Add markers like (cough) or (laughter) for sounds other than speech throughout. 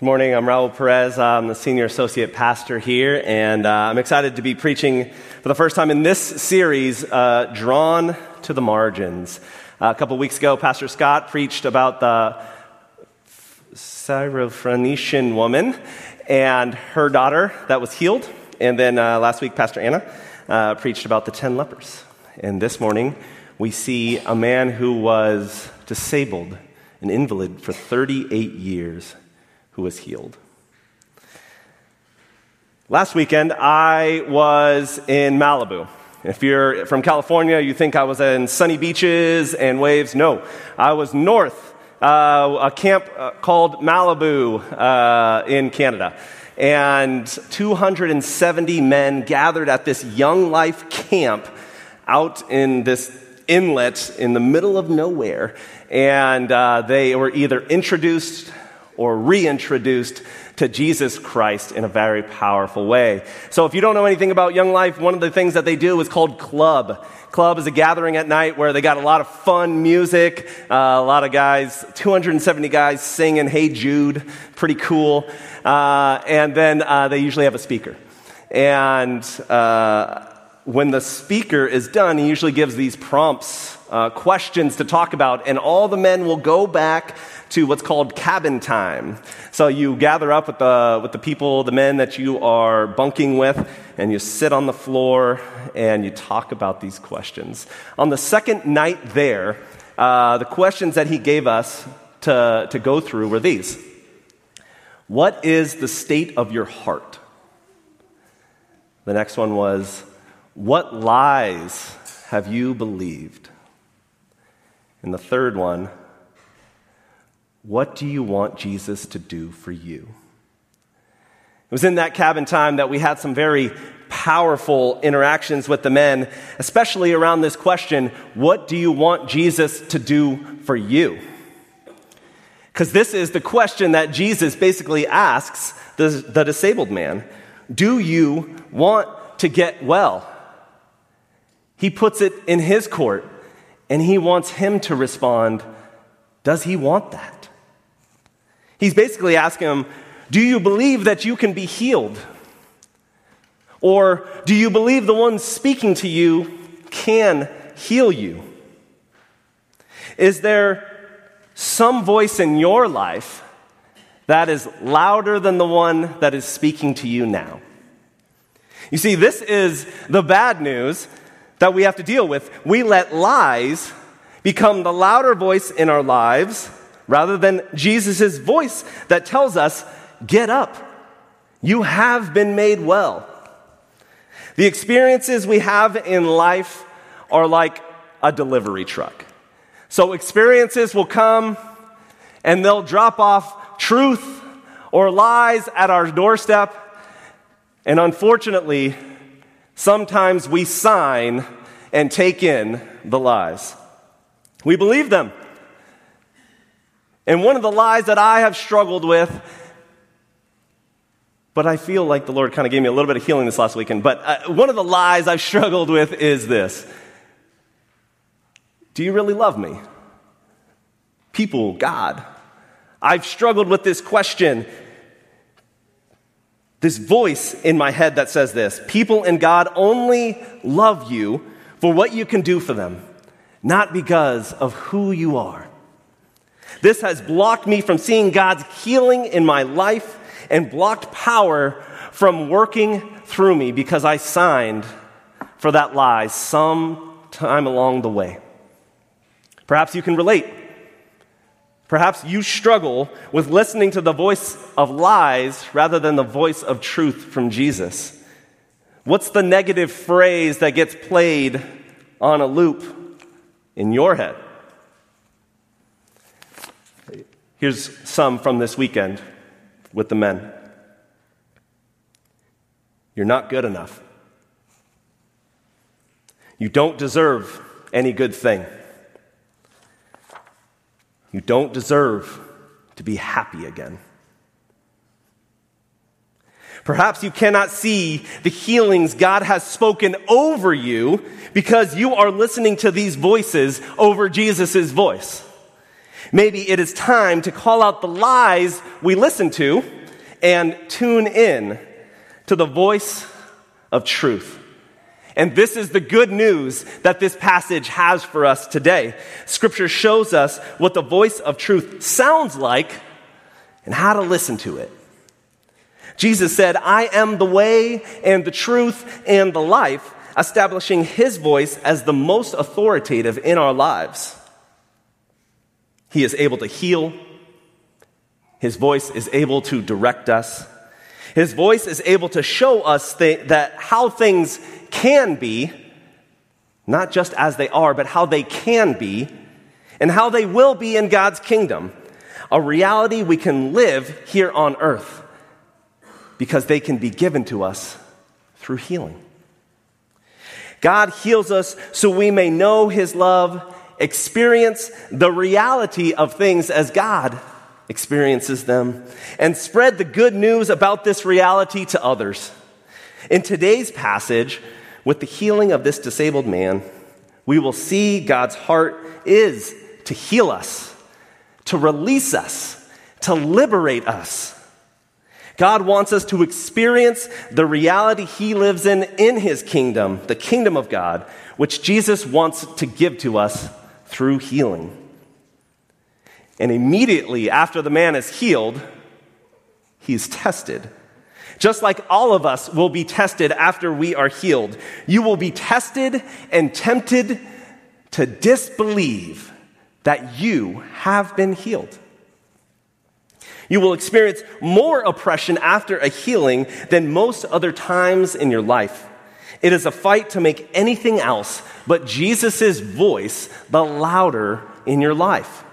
Good morning. I'm Raul Perez. I'm the senior associate pastor here, and uh, I'm excited to be preaching for the first time in this series, uh, Drawn to the Margins. Uh, a couple weeks ago, Pastor Scott preached about the Syrophoenician woman and her daughter that was healed. And then uh, last week, Pastor Anna uh, preached about the 10 lepers. And this morning, we see a man who was disabled, an invalid for 38 years who was healed. Last weekend, I was in Malibu. If you're from California, you think I was in sunny beaches and waves. No, I was north, uh, a camp uh, called Malibu uh, in Canada. And 270 men gathered at this Young Life camp out in this inlet in the middle of nowhere. And uh, they were either introduced or reintroduced to Jesus Christ in a very powerful way. So if you don't know anything about Young Life, one of the things that they do is called Club. Club is a gathering at night where they got a lot of fun music, uh, a lot of guys, 270 guys singing Hey Jude, pretty cool. Uh, and then uh, they usually have a speaker. And uh, when the speaker is done, he usually gives these prompts, uh, questions to talk about, and all the men will go back to what's called cabin time. So you gather up with the, with the people, the men that you are bunking with, and you sit on the floor and you talk about these questions. On the second night there, uh, the questions that he gave us to, to go through were these What is the state of your heart? The next one was, What lies have you believed? And the third one, what do you want Jesus to do for you? It was in that cabin time that we had some very powerful interactions with the men, especially around this question what do you want Jesus to do for you? Because this is the question that Jesus basically asks the, the disabled man Do you want to get well? He puts it in his court, and he wants him to respond Does he want that? He's basically asking him, Do you believe that you can be healed? Or do you believe the one speaking to you can heal you? Is there some voice in your life that is louder than the one that is speaking to you now? You see, this is the bad news that we have to deal with. We let lies become the louder voice in our lives rather than Jesus' voice that tells us, Get up. You have been made well. The experiences we have in life are like a delivery truck. So experiences will come and they'll drop off truth or lies at our doorstep. And unfortunately, sometimes we sign and take in the lies. We believe them. And one of the lies that I have struggled with, but I feel like the Lord kind of gave me a little bit of healing this last weekend, but uh, one of the lies I've (laughs) struggled with is this Do you really love me? People, God. I've struggled with this question, this voice in my head that says this People and God only love you for what you can do for them, not because of who you are. This has blocked me from seeing God's healing in my life and blocked power from working through me because I signed for that lie some time along the way. Perhaps you can relate. Perhaps you struggle with listening to the voice of lies rather than the voice of truth from Jesus. What's the negative phrase that gets played on a loop in your head? Here's some from this weekend with the men. You're not good enough. You don't deserve any good thing. You don't deserve to be happy again. Perhaps you cannot see the healings God has spoken over you because you are listening to these voices over Jesus' voice. Maybe it is time to call out the lies we listen to and tune in to the voice of truth. And this is the good news that this passage has for us today. Scripture shows us what the voice of truth sounds like and how to listen to it. Jesus said, I am the way and the truth and the life, establishing his voice as the most authoritative in our lives. He is able to heal. His voice is able to direct us. His voice is able to show us th- that how things can be, not just as they are, but how they can be, and how they will be in God's kingdom. A reality we can live here on earth because they can be given to us through healing. God heals us so we may know His love, experience the reality of things as God experiences them, and spread the good news about this reality to others. In today's passage, with the healing of this disabled man, we will see God's heart is to heal us, to release us, to liberate us God wants us to experience the reality He lives in in His kingdom, the kingdom of God, which Jesus wants to give to us through healing. And immediately after the man is healed, he's tested. Just like all of us will be tested after we are healed, you will be tested and tempted to disbelieve that you have been healed. You will experience more oppression after a healing than most other times in your life. It is a fight to make anything else but Jesus' voice the louder in your life.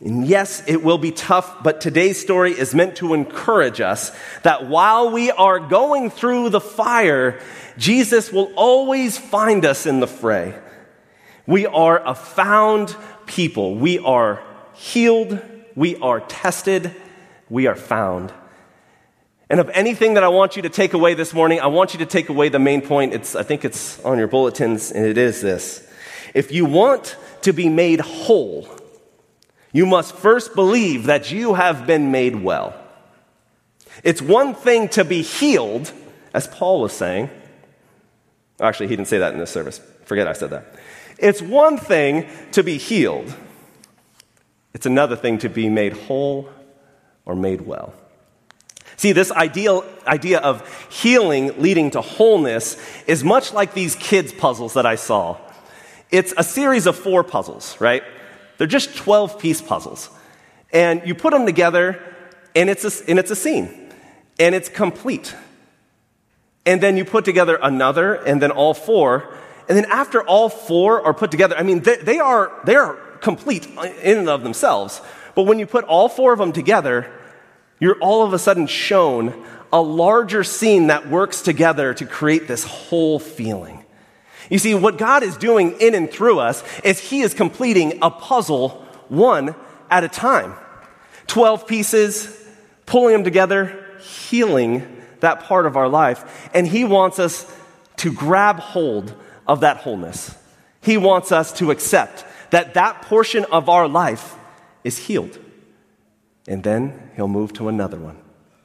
And yes, it will be tough, but today's story is meant to encourage us that while we are going through the fire, Jesus will always find us in the fray. We are a found people. We are healed we are tested, we are found. And of anything that I want you to take away this morning, I want you to take away the main point. It's, I think it's on your bulletins, and it is this. If you want to be made whole, you must first believe that you have been made well. It's one thing to be healed, as Paul was saying. Actually, he didn't say that in this service. Forget I said that. It's one thing to be healed. It's another thing to be made whole or made well. See, this ideal idea of healing leading to wholeness is much like these kids' puzzles that I saw. It's a series of four puzzles, right? They're just 12 piece puzzles. And you put them together, and it's a, and it's a scene, and it's complete. And then you put together another, and then all four. And then after all four are put together, I mean, they, they are, they are complete in and of themselves. But when you put all four of them together, you're all of a sudden shown a larger scene that works together to create this whole feeling. You see, what God is doing in and through us is He is completing a puzzle one at a time. 12 pieces, pulling them together, healing that part of our life. And He wants us to grab hold of that wholeness. He wants us to accept that that portion of our life is healed. And then he'll move to another one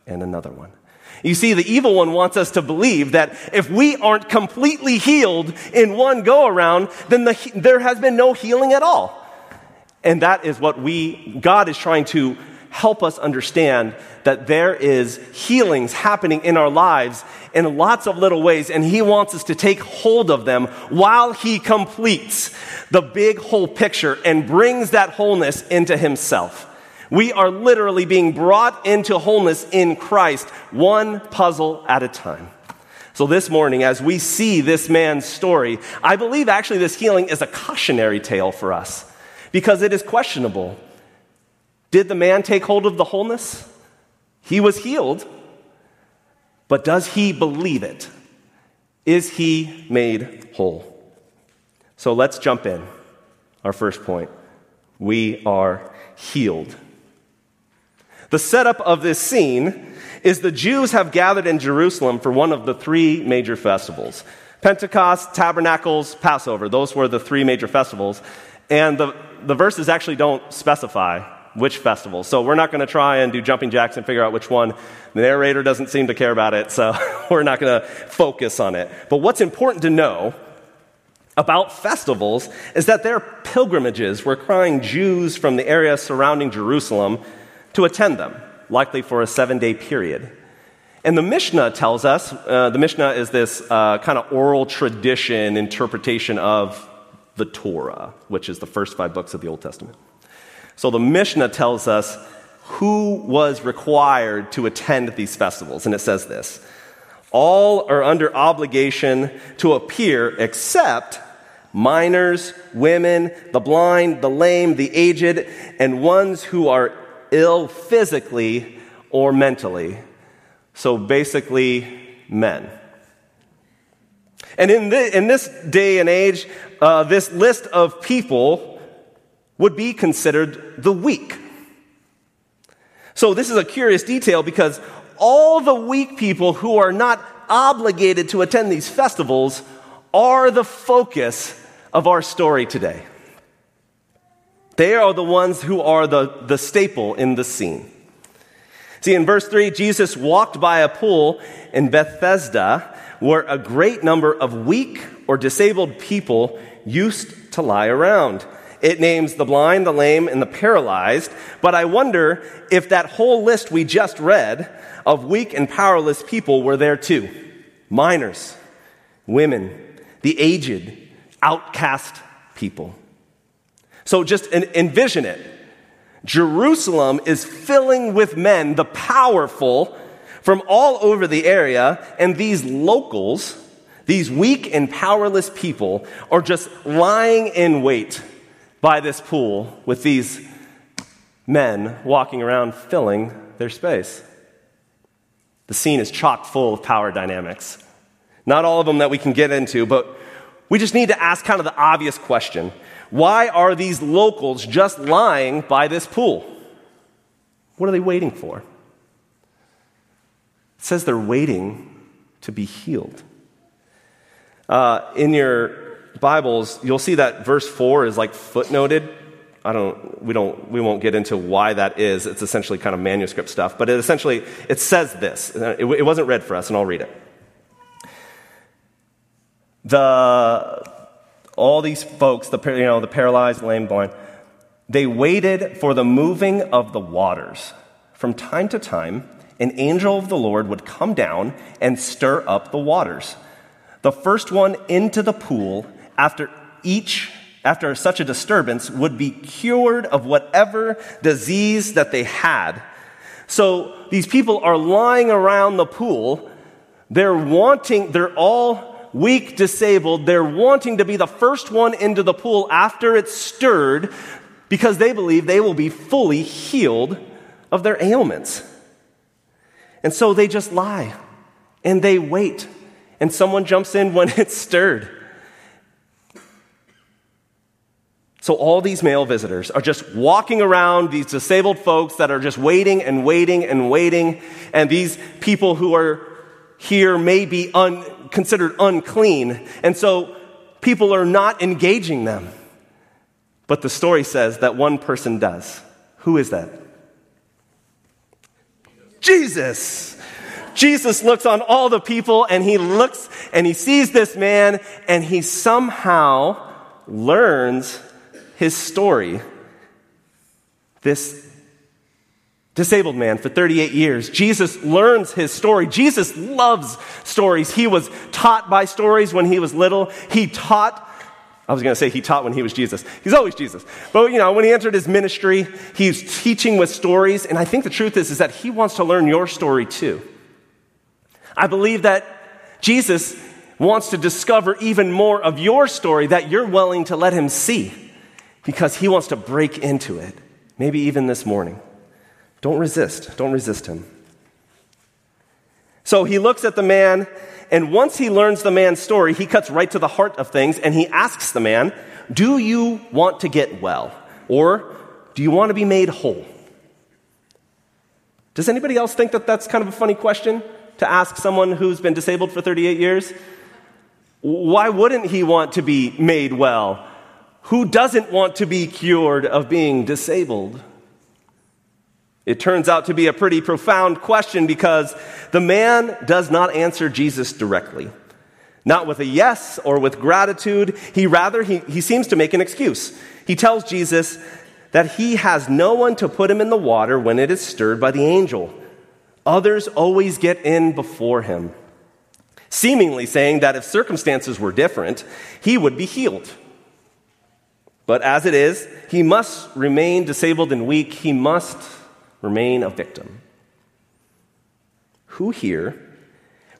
and another one. You see, the evil one wants us to believe that if we aren't completely healed in one go around, then the, there has been no healing at all. And that is what we, God is trying to help us understand that there is healings happening in our lives in lots of little ways, and He wants us to take hold of them while He completes the big whole picture and brings that wholeness into Himself. We are literally being brought into wholeness in Christ, one puzzle at a time. So, this morning, as we see this man's story, I believe actually this healing is a cautionary tale for us because it is questionable. Did the man take hold of the wholeness? He was healed, but does he believe it? Is he made whole? So let's jump in. Our first point we are healed. The setup of this scene is the Jews have gathered in Jerusalem for one of the three major festivals Pentecost, Tabernacles, Passover. Those were the three major festivals. And the the verses actually don't specify which festival. So we're not going to try and do jumping jacks and figure out which one. The narrator doesn't seem to care about it, so (laughs) we're not going to focus on it. But what's important to know about festivals is that they're pilgrimages requiring Jews from the area surrounding Jerusalem to attend them, likely for a seven day period. And the Mishnah tells us uh, the Mishnah is this uh, kind of oral tradition interpretation of the Torah, which is the first five books of the Old Testament. So the Mishnah tells us who was required to attend these festivals. And it says this All are under obligation to appear except minors, women, the blind, the lame, the aged, and ones who are ill physically or mentally. So basically, men. And in, the, in this day and age, uh, this list of people would be considered the weak. So this is a curious detail because all the weak people who are not obligated to attend these festivals are the focus of our story today. They are the ones who are the, the staple in the scene. See, in verse 3, Jesus walked by a pool in Bethesda where a great number of weak or disabled people used to lie around. It names the blind, the lame, and the paralyzed, but I wonder if that whole list we just read of weak and powerless people were there too. Minors, women, the aged, outcast people. So just envision it. Jerusalem is filling with men, the powerful, from all over the area, and these locals, these weak and powerless people, are just lying in wait by this pool with these men walking around filling their space. The scene is chock full of power dynamics. Not all of them that we can get into, but we just need to ask kind of the obvious question why are these locals just lying by this pool? What are they waiting for? It says they're waiting to be healed. Uh, in your Bibles, you'll see that verse 4 is like footnoted. I don't, we don't, we won't get into why that is. It's essentially kind of manuscript stuff, but it essentially, it says this. It, it wasn't read for us, and I'll read it. The, all these folks, the, you know, the paralyzed, lame, blind, they waited for the moving of the waters. From time to time, an angel of the Lord would come down and stir up the waters. The first one into the pool after each after such a disturbance would be cured of whatever disease that they had. So these people are lying around the pool. They're wanting, they're all weak, disabled, they're wanting to be the first one into the pool after it's stirred because they believe they will be fully healed of their ailments. And so they just lie and they wait, and someone jumps in when (laughs) it's stirred. So, all these male visitors are just walking around, these disabled folks that are just waiting and waiting and waiting, and these people who are here may be un- considered unclean. And so people are not engaging them. But the story says that one person does. Who is that? Jesus. Jesus looks on all the people and he looks and he sees this man and he somehow learns his story. This disabled man for 38 years. Jesus learns his story. Jesus loves stories. He was taught by stories when he was little. He taught I was going to say he taught when he was Jesus. He's always Jesus. But you know, when he entered his ministry, he's teaching with stories, and I think the truth is is that he wants to learn your story too. I believe that Jesus wants to discover even more of your story that you're willing to let him see because he wants to break into it. Maybe even this morning. Don't resist. Don't resist him. So he looks at the man, and once he learns the man's story, he cuts right to the heart of things and he asks the man, Do you want to get well? Or do you want to be made whole? Does anybody else think that that's kind of a funny question to ask someone who's been disabled for 38 years? Why wouldn't he want to be made well? Who doesn't want to be cured of being disabled? It turns out to be a pretty profound question because the man does not answer Jesus directly. Not with a yes or with gratitude. He rather, he, he seems to make an excuse. He tells Jesus that he has no one to put him in the water when it is stirred by the angel. Others always get in before him. Seemingly saying that if circumstances were different, he would be healed. But as it is, he must remain disabled and weak. He must remain a victim. Who here,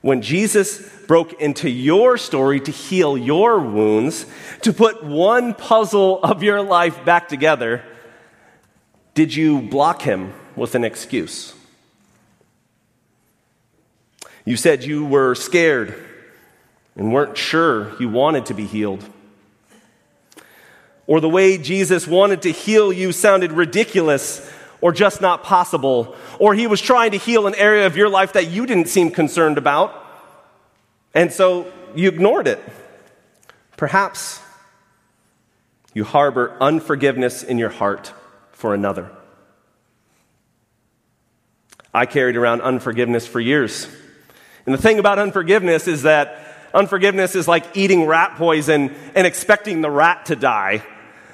when Jesus broke into your story to heal your wounds, to put one puzzle of your life back together, did you block him with an excuse? You said you were scared and weren't sure you wanted to be healed or the way Jesus wanted to heal you sounded ridiculous or just not possible, or he was trying to heal an area of your life that you didn't seem concerned about, and so you ignored it. Perhaps you harbor unforgiveness in your heart for another. I carried around unforgiveness for years. And the thing about unforgiveness is that unforgiveness is like eating rat poison and expecting the rat to die.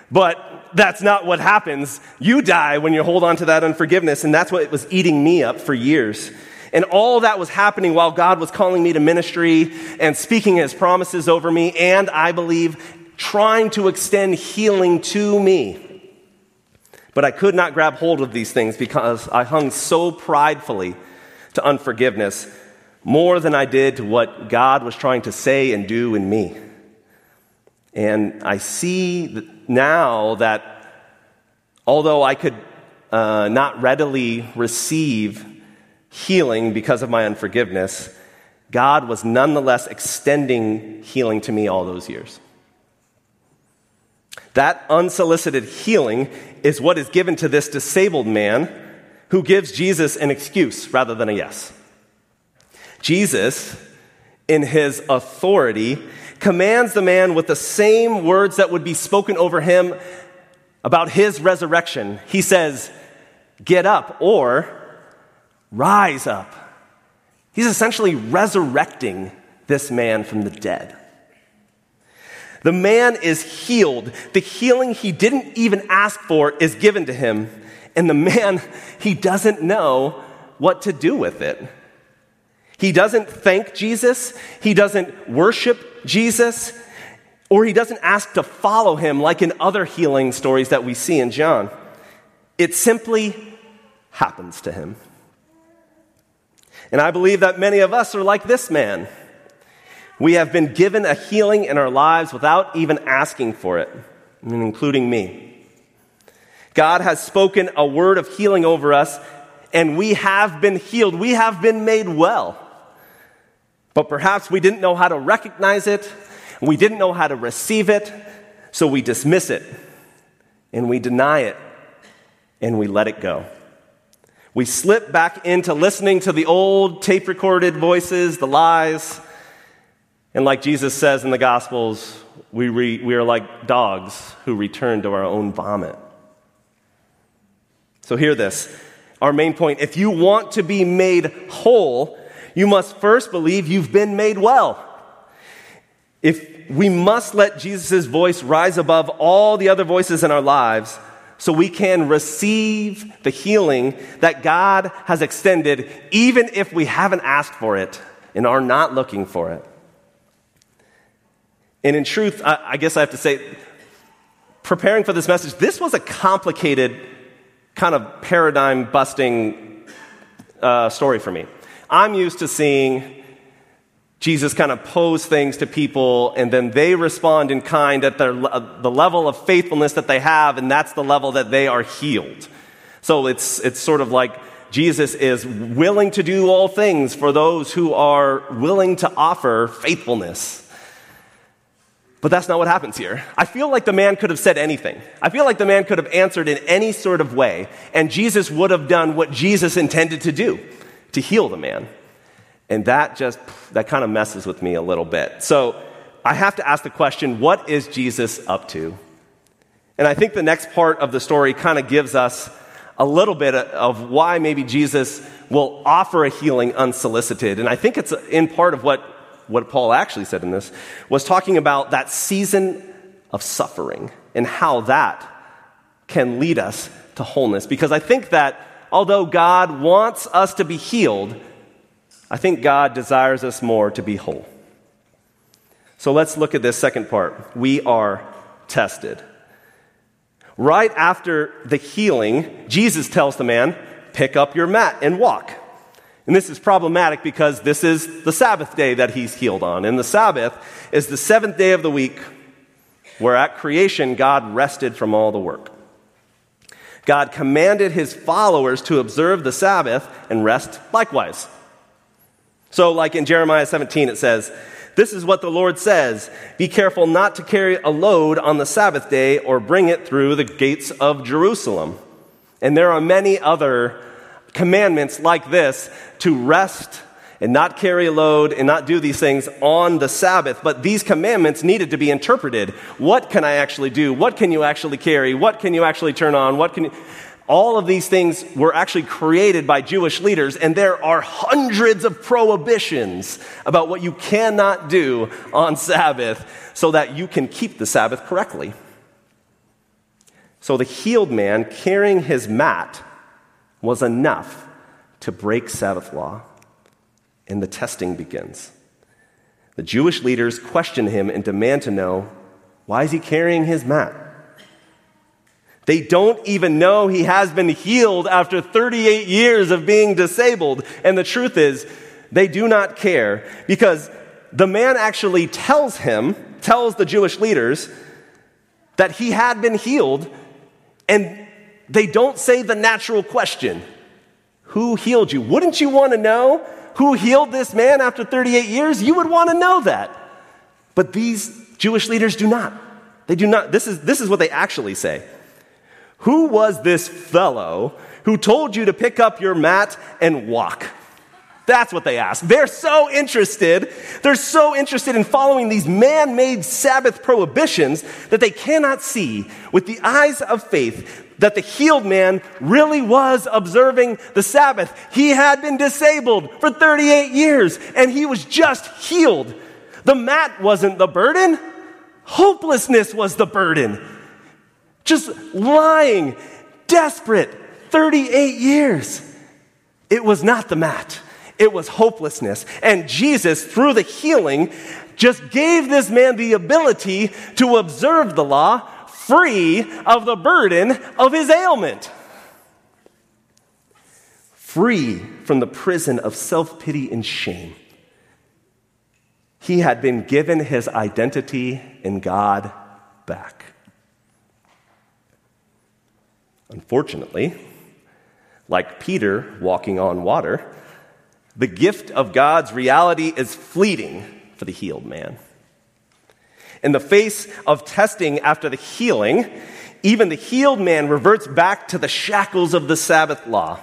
But that's not what happens. You die when you hold on to that unforgiveness, and that's what was eating me up for years. And all that was happening while God was calling me to ministry and speaking his promises over me, and I believe trying to extend healing to me. But I could not grab hold of these things because I hung so pridefully to unforgiveness more than I did to what God was trying to say and do in me. And I see now that although I could uh, not readily receive healing because of my unforgiveness, God was nonetheless extending healing to me all those years. That unsolicited healing is what is given to this disabled man who gives Jesus an excuse rather than a yes. Jesus, in his authority, commands the man with the same words that would be spoken over him about his resurrection. He says, Get up or rise up. He's essentially resurrecting this man from the dead. The man is healed. The healing he didn't even ask for is given to him. And the man, (laughs) he doesn't know what to do with it. He doesn't thank Jesus. He doesn't worship Jesus, or he doesn't ask to follow him like in other healing stories that we see in John. It simply happens to him. And I believe that many of us are like this man. We have been given a healing in our lives without even asking for it, including me. God has spoken a word of healing over us, and we have been healed. We have been made well. But perhaps we didn't know how to recognize it, we didn't know how to receive it, so we dismiss it and we deny it and we let it go. We slip back into listening to the old tape recorded voices, the lies, and like Jesus says in the Gospels, we, re, we are like dogs who return to our own vomit. So, hear this. Our main point if you want to be made whole, you must first believe you've been made well. If we must let Jesus' voice rise above all the other voices in our lives so we can receive the healing that God has extended, even if we haven't asked for it and are not looking for it. And in truth, I, guess I have to say, preparing for this message, this was a complicated, kind of paradigm busting uh, story for me. I'm used to seeing Jesus kind of pose things to people and then they respond in kind at their, uh, the level of faithfulness that they have, and that's the level that they are healed. So it's, it's sort of like Jesus is willing to do all things for those who are willing to offer faithfulness. But that's not what happens here. I feel like the man could have said anything. I feel like the man could have answered in any sort of way, and Jesus would have done what Jesus intended to do to heal the man. And that just, that kind of messes with me a little bit. So I have to ask the question what is Jesus up to? And I think the next part of the story kind of gives us a little bit of why maybe Jesus will offer a healing unsolicited. And I think it's in part of what, what Paul actually said in this, was talking about that season of suffering and how that can lead us to wholeness. Because I think that although God wants us to be healed, I think God desires us more to be whole. So let's look at this second part. We are tested. Right after the healing, Jesus tells the man, Pick up your mat and walk. And this is problematic because this is the Sabbath day that he's healed on. And the Sabbath is the seventh day of the week where at creation God rested from all the work. God commanded his followers to observe the Sabbath and rest likewise. So, like in Jeremiah 17, it says, this is what the Lord says Be careful not to carry a load on the Sabbath day or bring it through the gates of Jerusalem. And there are many other commandments like this to rest and not carry a load and not do these things on the Sabbath. But these commandments needed to be interpreted. What can I actually do? What can you actually carry? What can you actually turn on? What can you. All of these things were actually created by Jewish leaders, and there are hundreds of prohibitions about what you cannot do on Sabbath so that you can keep the Sabbath correctly. So the healed man carrying his mat was enough to break Sabbath law, and the testing begins. The Jewish leaders question him and demand to know why is he carrying his mat? They don't even know he has been healed after 38 years of being disabled. And the truth is, they do not care because the man actually tells him, tells the Jewish leaders, that he had been healed, and they don't say the natural question Who healed you? Wouldn't you want to know who healed this man after 38 years? You would want to know that. But these Jewish leaders do not. They do not. This is, this is what they actually say. Who was this fellow who told you to pick up your mat and walk? That's what they ask. They're so interested. They're so interested in following these man made Sabbath prohibitions that they cannot see with the eyes of faith that the healed man really was observing the Sabbath. He had been disabled for 38 years and he was just healed. The mat wasn't the burden, hopelessness was the burden just lying, desperate, 38 years. It was not the mat, it was hopelessness. And Jesus, through the healing, just gave this man the ability to observe the law free of the burden of his ailment. Free from the prison of self pity and shame. He had been given his identity in God back. Unfortunately, like Peter walking on water, the gift of God's reality is fleeting for the healed man. In the face of testing after the healing, even the healed man reverts back to the shackles of the Sabbath law.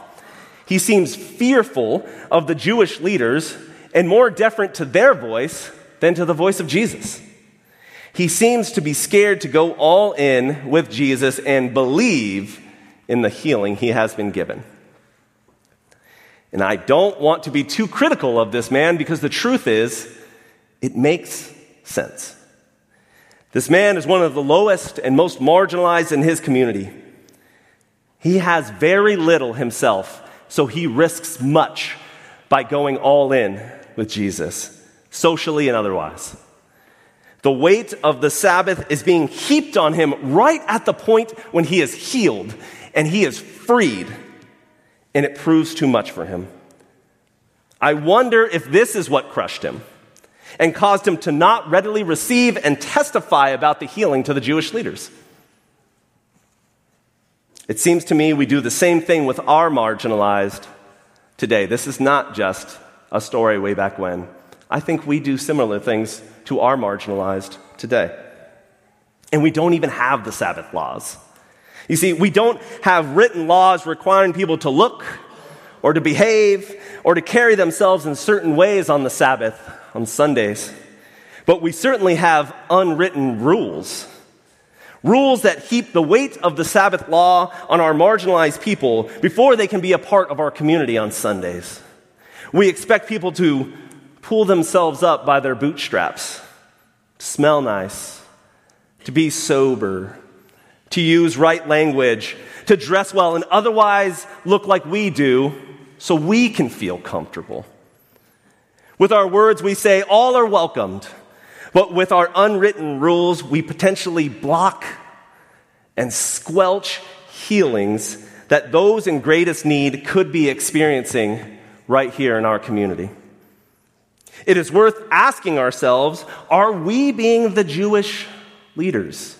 He seems fearful of the Jewish leaders and more deferent to their voice than to the voice of Jesus. He seems to be scared to go all in with Jesus and believe in the healing he has been given. And I don't want to be too critical of this man because the truth is, it makes sense. This man is one of the lowest and most marginalized in his community. He has very little himself, so he risks much by going all in with Jesus, socially and otherwise. The weight of the Sabbath is being heaped on him right at the point when he is healed and he is freed, and it proves too much for him. I wonder if this is what crushed him and caused him to not readily receive and testify about the healing to the Jewish leaders. It seems to me we do the same thing with our marginalized today. This is not just a story way back when. I think we do similar things to our marginalized today. And we don't even have the Sabbath laws. You see, we don't have written laws requiring people to look or to behave or to carry themselves in certain ways on the Sabbath, on Sundays. But we certainly have unwritten rules. Rules that heap the weight of the Sabbath law on our marginalized people before they can be a part of our community on Sundays. We expect people to pull themselves up by their bootstraps, smell nice, to be sober, to use right language, to dress well, and otherwise look like we do so we can feel comfortable. With our words, we say all are welcomed, but with our unwritten rules, we potentially block and squelch healings that those in greatest need could be experiencing right here in our community. It is worth asking ourselves are we being the Jewish leaders?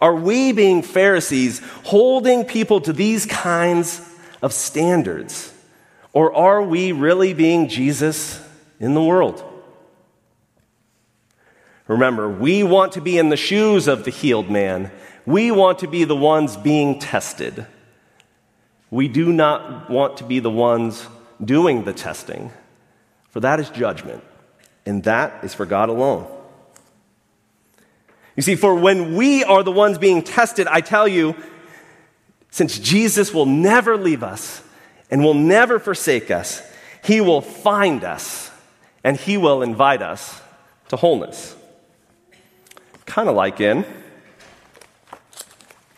Are we being Pharisees holding people to these kinds of standards? Or are we really being Jesus in the world? Remember, we want to be in the shoes of the healed man. We want to be the ones being tested. We do not want to be the ones doing the testing, for that is judgment, and that is for God alone. You see, for when we are the ones being tested, I tell you, since Jesus will never leave us and will never forsake us, he will find us and he will invite us to wholeness. Kind of like in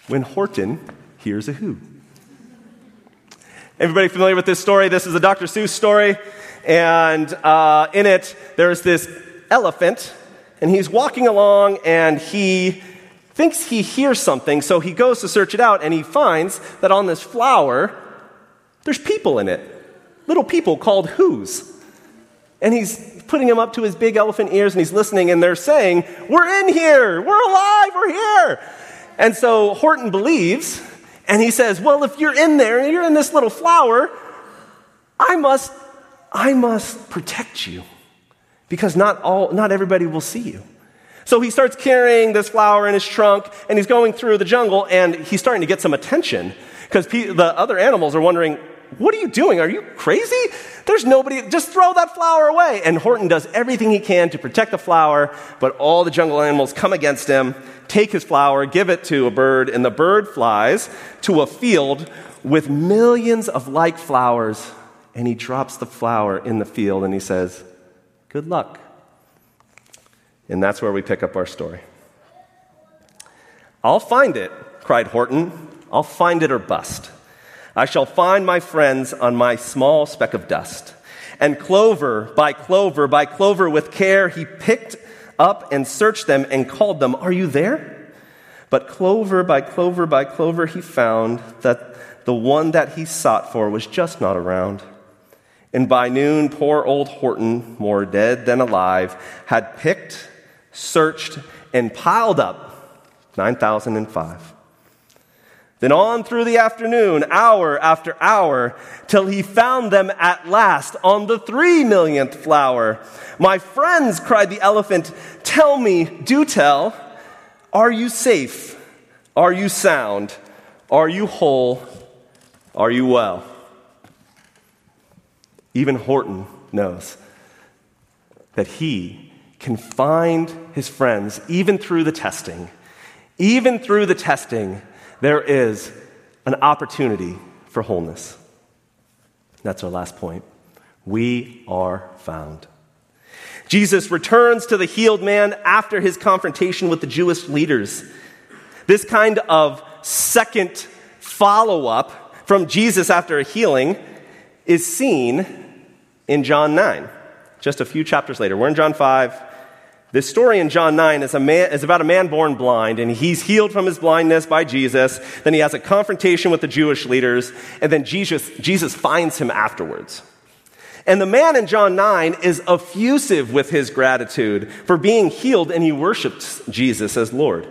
when Horton hears a who. Everybody familiar with this story? This is a Dr. Seuss story, and uh, in it, there's this elephant, and he's walking along, and he thinks he hears something, so he goes to search it out, and he finds that on this flower, there's people in it, little people called who's. And he's putting them up to his big elephant ears, and he's listening, and they're saying, We're in here, we're alive, we're here. And so Horton believes, and he says, Well, if you're in there and you're in this little flower, I must, I must protect you because not, all, not everybody will see you. So he starts carrying this flower in his trunk and he's going through the jungle and he's starting to get some attention because pe- the other animals are wondering, What are you doing? Are you crazy? There's nobody, just throw that flower away. And Horton does everything he can to protect the flower, but all the jungle animals come against him take his flower, give it to a bird, and the bird flies to a field with millions of like flowers, and he drops the flower in the field and he says, Good luck. And that's where we pick up our story. I'll find it, cried Horton. I'll find it or bust. I shall find my friends on my small speck of dust. And clover by clover by clover, with care, he picked up and searched them and called them, Are you there? But clover by clover by clover, he found that the one that he sought for was just not around. And by noon, poor old Horton, more dead than alive, had picked, searched, and piled up 9,005. Then on through the afternoon, hour after hour, till he found them at last on the three millionth flower. My friends, cried the elephant, tell me, do tell, are you safe? Are you sound? Are you whole? Are you well? Even Horton knows that he can find his friends even through the testing. Even through the testing, there is an opportunity for wholeness. That's our last point. We are found. Jesus returns to the healed man after his confrontation with the Jewish leaders. This kind of second follow up from Jesus after a healing is seen in John 9, just a few chapters later. We're in John 5. This story in John 9 is, man, is, about a man born blind, and he's healed from his blindness by Jesus. Then he has a confrontation with the Jewish leaders, and then Jesus, Jesus finds him afterwards. And the man in John 9 is effusive with his gratitude for being healed, and he worships Jesus as Lord.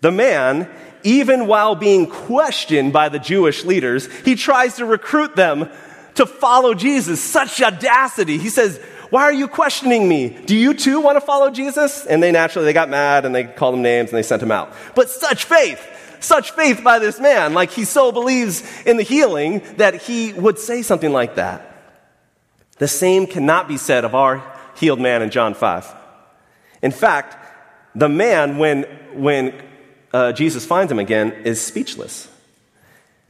The man, even while being questioned by the Jewish leaders, he tries to recruit them to follow Jesus. Such audacity. He says, why are you questioning me? Do you too want to follow Jesus? And they naturally, they got mad and they called him names and they sent him out. But such faith, such faith by this man. Like he so believes in the healing that he would say something like that. The same cannot be said of our healed man in John 5. In fact, the man, when, when uh, Jesus finds him again, is speechless.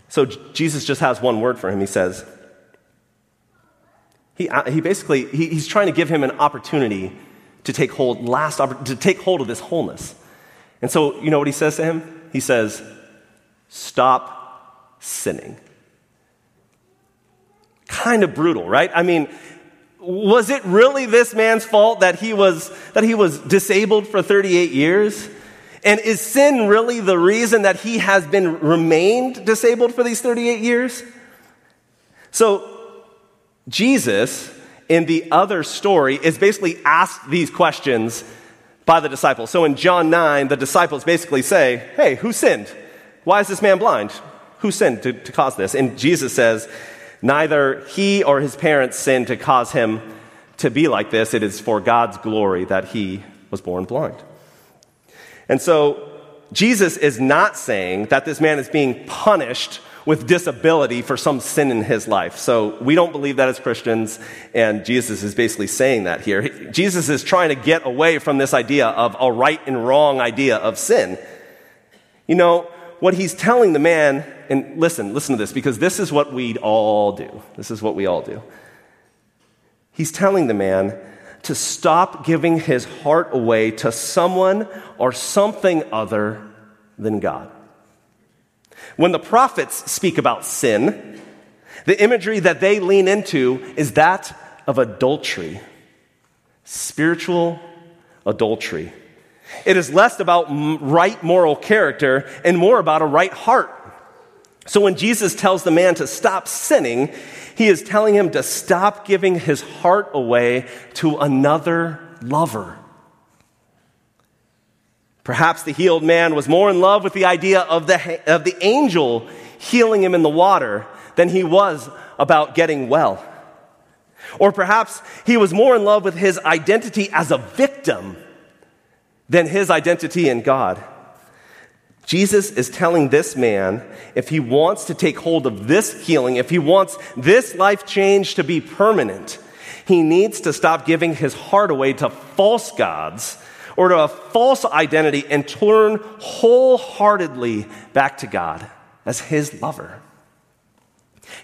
So Jesus just has one word for him. He says, he, uh, he basically, he, he's trying to give him an opportunity to take hold, last, to take hold of this wholeness. And so, you know what he says to him? He says, Stop sinning. Kind of brutal, right? I mean, was it really this man's fault that he was, that he was disabled for 38 years? And is sin really the reason that he has been remained disabled for these 38 years? So, Jesus, in the other story, is basically asked these questions by the disciples. So in John 9, the disciples basically say, Hey, who sinned? Why is this man blind? Who sinned to, to cause this? And Jesus says, Neither he or his parents sinned to cause him to be like this. It is for God's glory that he was born blind. And so Jesus is not saying that this man is being punished with disability for some sin in his life. So we don't believe that as Christians, and Jesus is basically saying that here. Jesus is trying to get away from this idea of a right and wrong idea of sin. You know, what he's telling the man, and listen, listen to this, because this is what we all do. This is what we all do. He's telling the man to stop giving his heart away to someone or something other than God. When the prophets speak about sin, the imagery that they lean into is that of adultery, spiritual adultery. It is less about right moral character and more about a right heart. So when Jesus tells the man to stop sinning, he is telling him to stop giving his heart away to another lover. Perhaps the healed man was more in love with the idea of the, of the angel healing him in the water than he was about getting well. Or perhaps he was more in love with his identity as a victim than his identity in God. Jesus is telling this man if he wants to take hold of this healing, if he wants this life change to be permanent, he needs to stop giving his heart away to false gods or to a false identity and turn wholeheartedly back to God as his lover.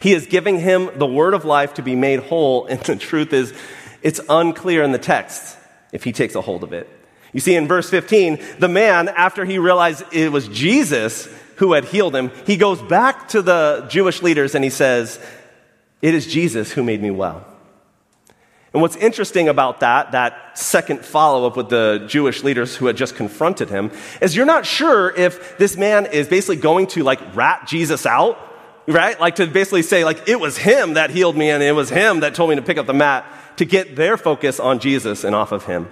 He is giving him the word of life to be made whole, (laughs) and the truth is, it's unclear in the text if he takes a hold of it. You see, in verse 15, the man, after he realized it was Jesus who had healed him, he goes back to the Jewish leaders and he says, It is Jesus who made me well. And what's interesting about that, that second follow up with the Jewish leaders who had just confronted him, is you're not sure if this man is basically going to like rat Jesus out, right? Like to basically say, like, it was him that healed me and it was him that told me to pick up the mat to get their focus on Jesus and off of him.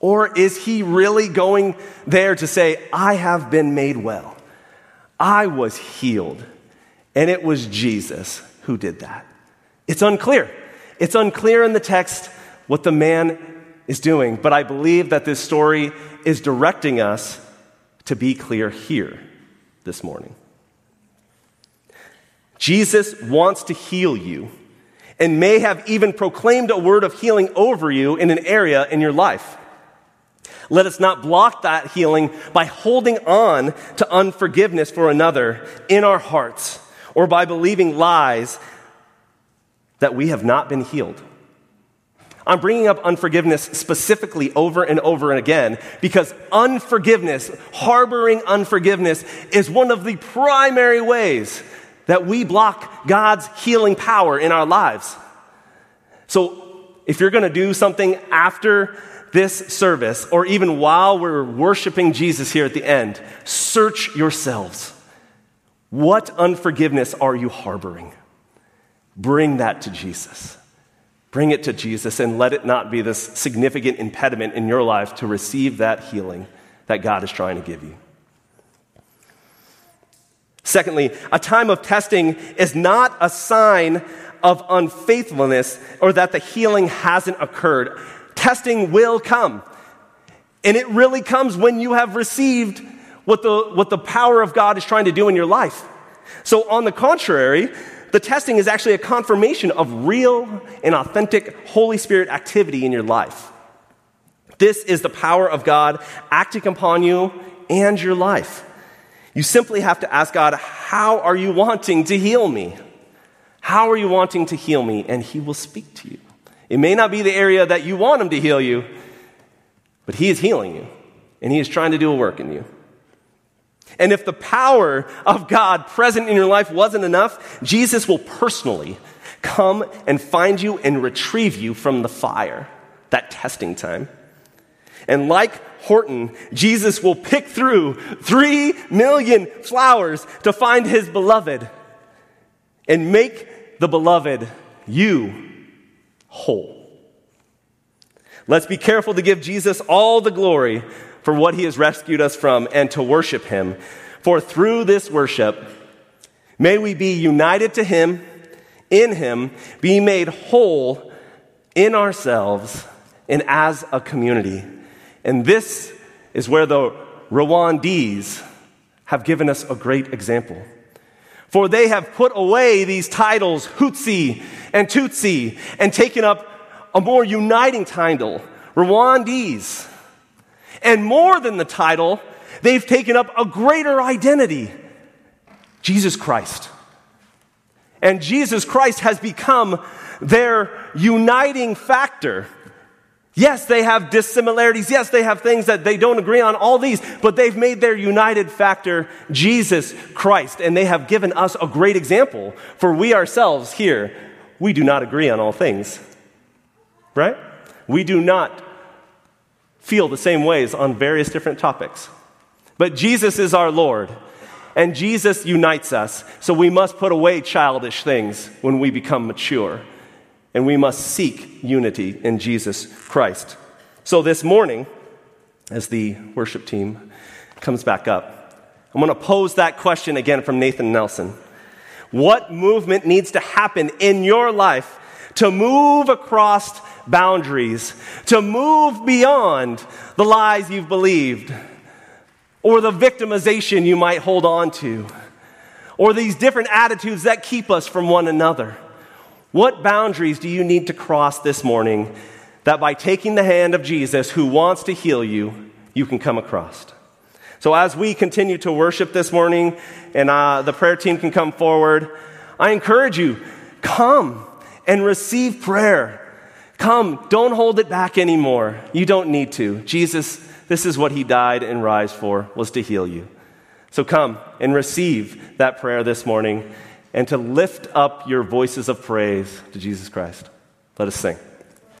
Or is he really going there to say, I have been made well? I was healed, and it was Jesus who did that. It's unclear. It's unclear in the text what the man is doing, but I believe that this story is directing us to be clear here this morning. Jesus wants to heal you and may have even proclaimed a word of healing over you in an area in your life. Let us not block that healing by holding on to unforgiveness for another in our hearts or by believing lies that we have not been healed. I'm bringing up unforgiveness specifically over and over and again because unforgiveness, harboring unforgiveness, is one of the primary ways that we block God's healing power in our lives. So, if you're going to do something after this service, or even while we're worshiping Jesus here at the end, search yourselves. What unforgiveness are you harboring? Bring that to Jesus. Bring it to Jesus and let it not be this significant impediment in your life to receive that healing that God is trying to give you. Secondly, a time of testing is not a sign of unfaithfulness or that the healing hasn't occurred testing will come. And it really comes when you have received what the, what the power of God is trying to do in your life. So, on the contrary, the testing is actually a confirmation of real and authentic Holy Spirit activity in your life. This is the power of God acting upon you and your life. You simply have to ask God, How are you wanting to heal me? How are you wanting to heal me? And He will speak to you. It may not be the area that you want Him to heal you, but He is healing you, and He is trying to do a work in you. And if the power of God present in your life wasn't enough, Jesus will personally come and find you and retrieve you from the fire, that testing time. And like Horton, Jesus will pick through three million flowers to find his beloved and make the beloved you whole. Let's be careful to give Jesus all the glory for what he has rescued us from and to worship him. For through this worship, may we be united to him, in him, be made whole in ourselves and as a community. And this is where the Rwandese have given us a great example. For they have put away these titles, Hutsi and Tutsi, and taken up a more uniting title, Rwandese. And more than the title, they've taken up a greater identity Jesus Christ. And Jesus Christ has become their uniting factor. Yes, they have dissimilarities. Yes, they have things that they don't agree on, all these, but they've made their united factor Jesus Christ. And they have given us a great example. For we ourselves here, we do not agree on all things. Right? We do not feel the same ways on various different topics. But Jesus is our Lord, and Jesus unites us. So we must put away childish things when we become mature, and we must seek unity in Jesus Christ. So this morning, as the worship team comes back up, I'm going to pose that question again from Nathan Nelson. What movement needs to happen in your life to move across boundaries, to move beyond the lies you've believed, or the victimization you might hold on to, or these different attitudes that keep us from one another. What boundaries do you need to cross this morning that by taking the hand of Jesus, who wants to heal you, you can come across? So, as we continue to worship this morning and uh, the prayer team can come forward, I encourage you come and receive prayer. Come, don't hold it back anymore. You don't need to. Jesus, this is what he died and rise for, was to heal you. So come and receive that prayer this morning and to lift up your voices of praise to Jesus Christ. Let us sing.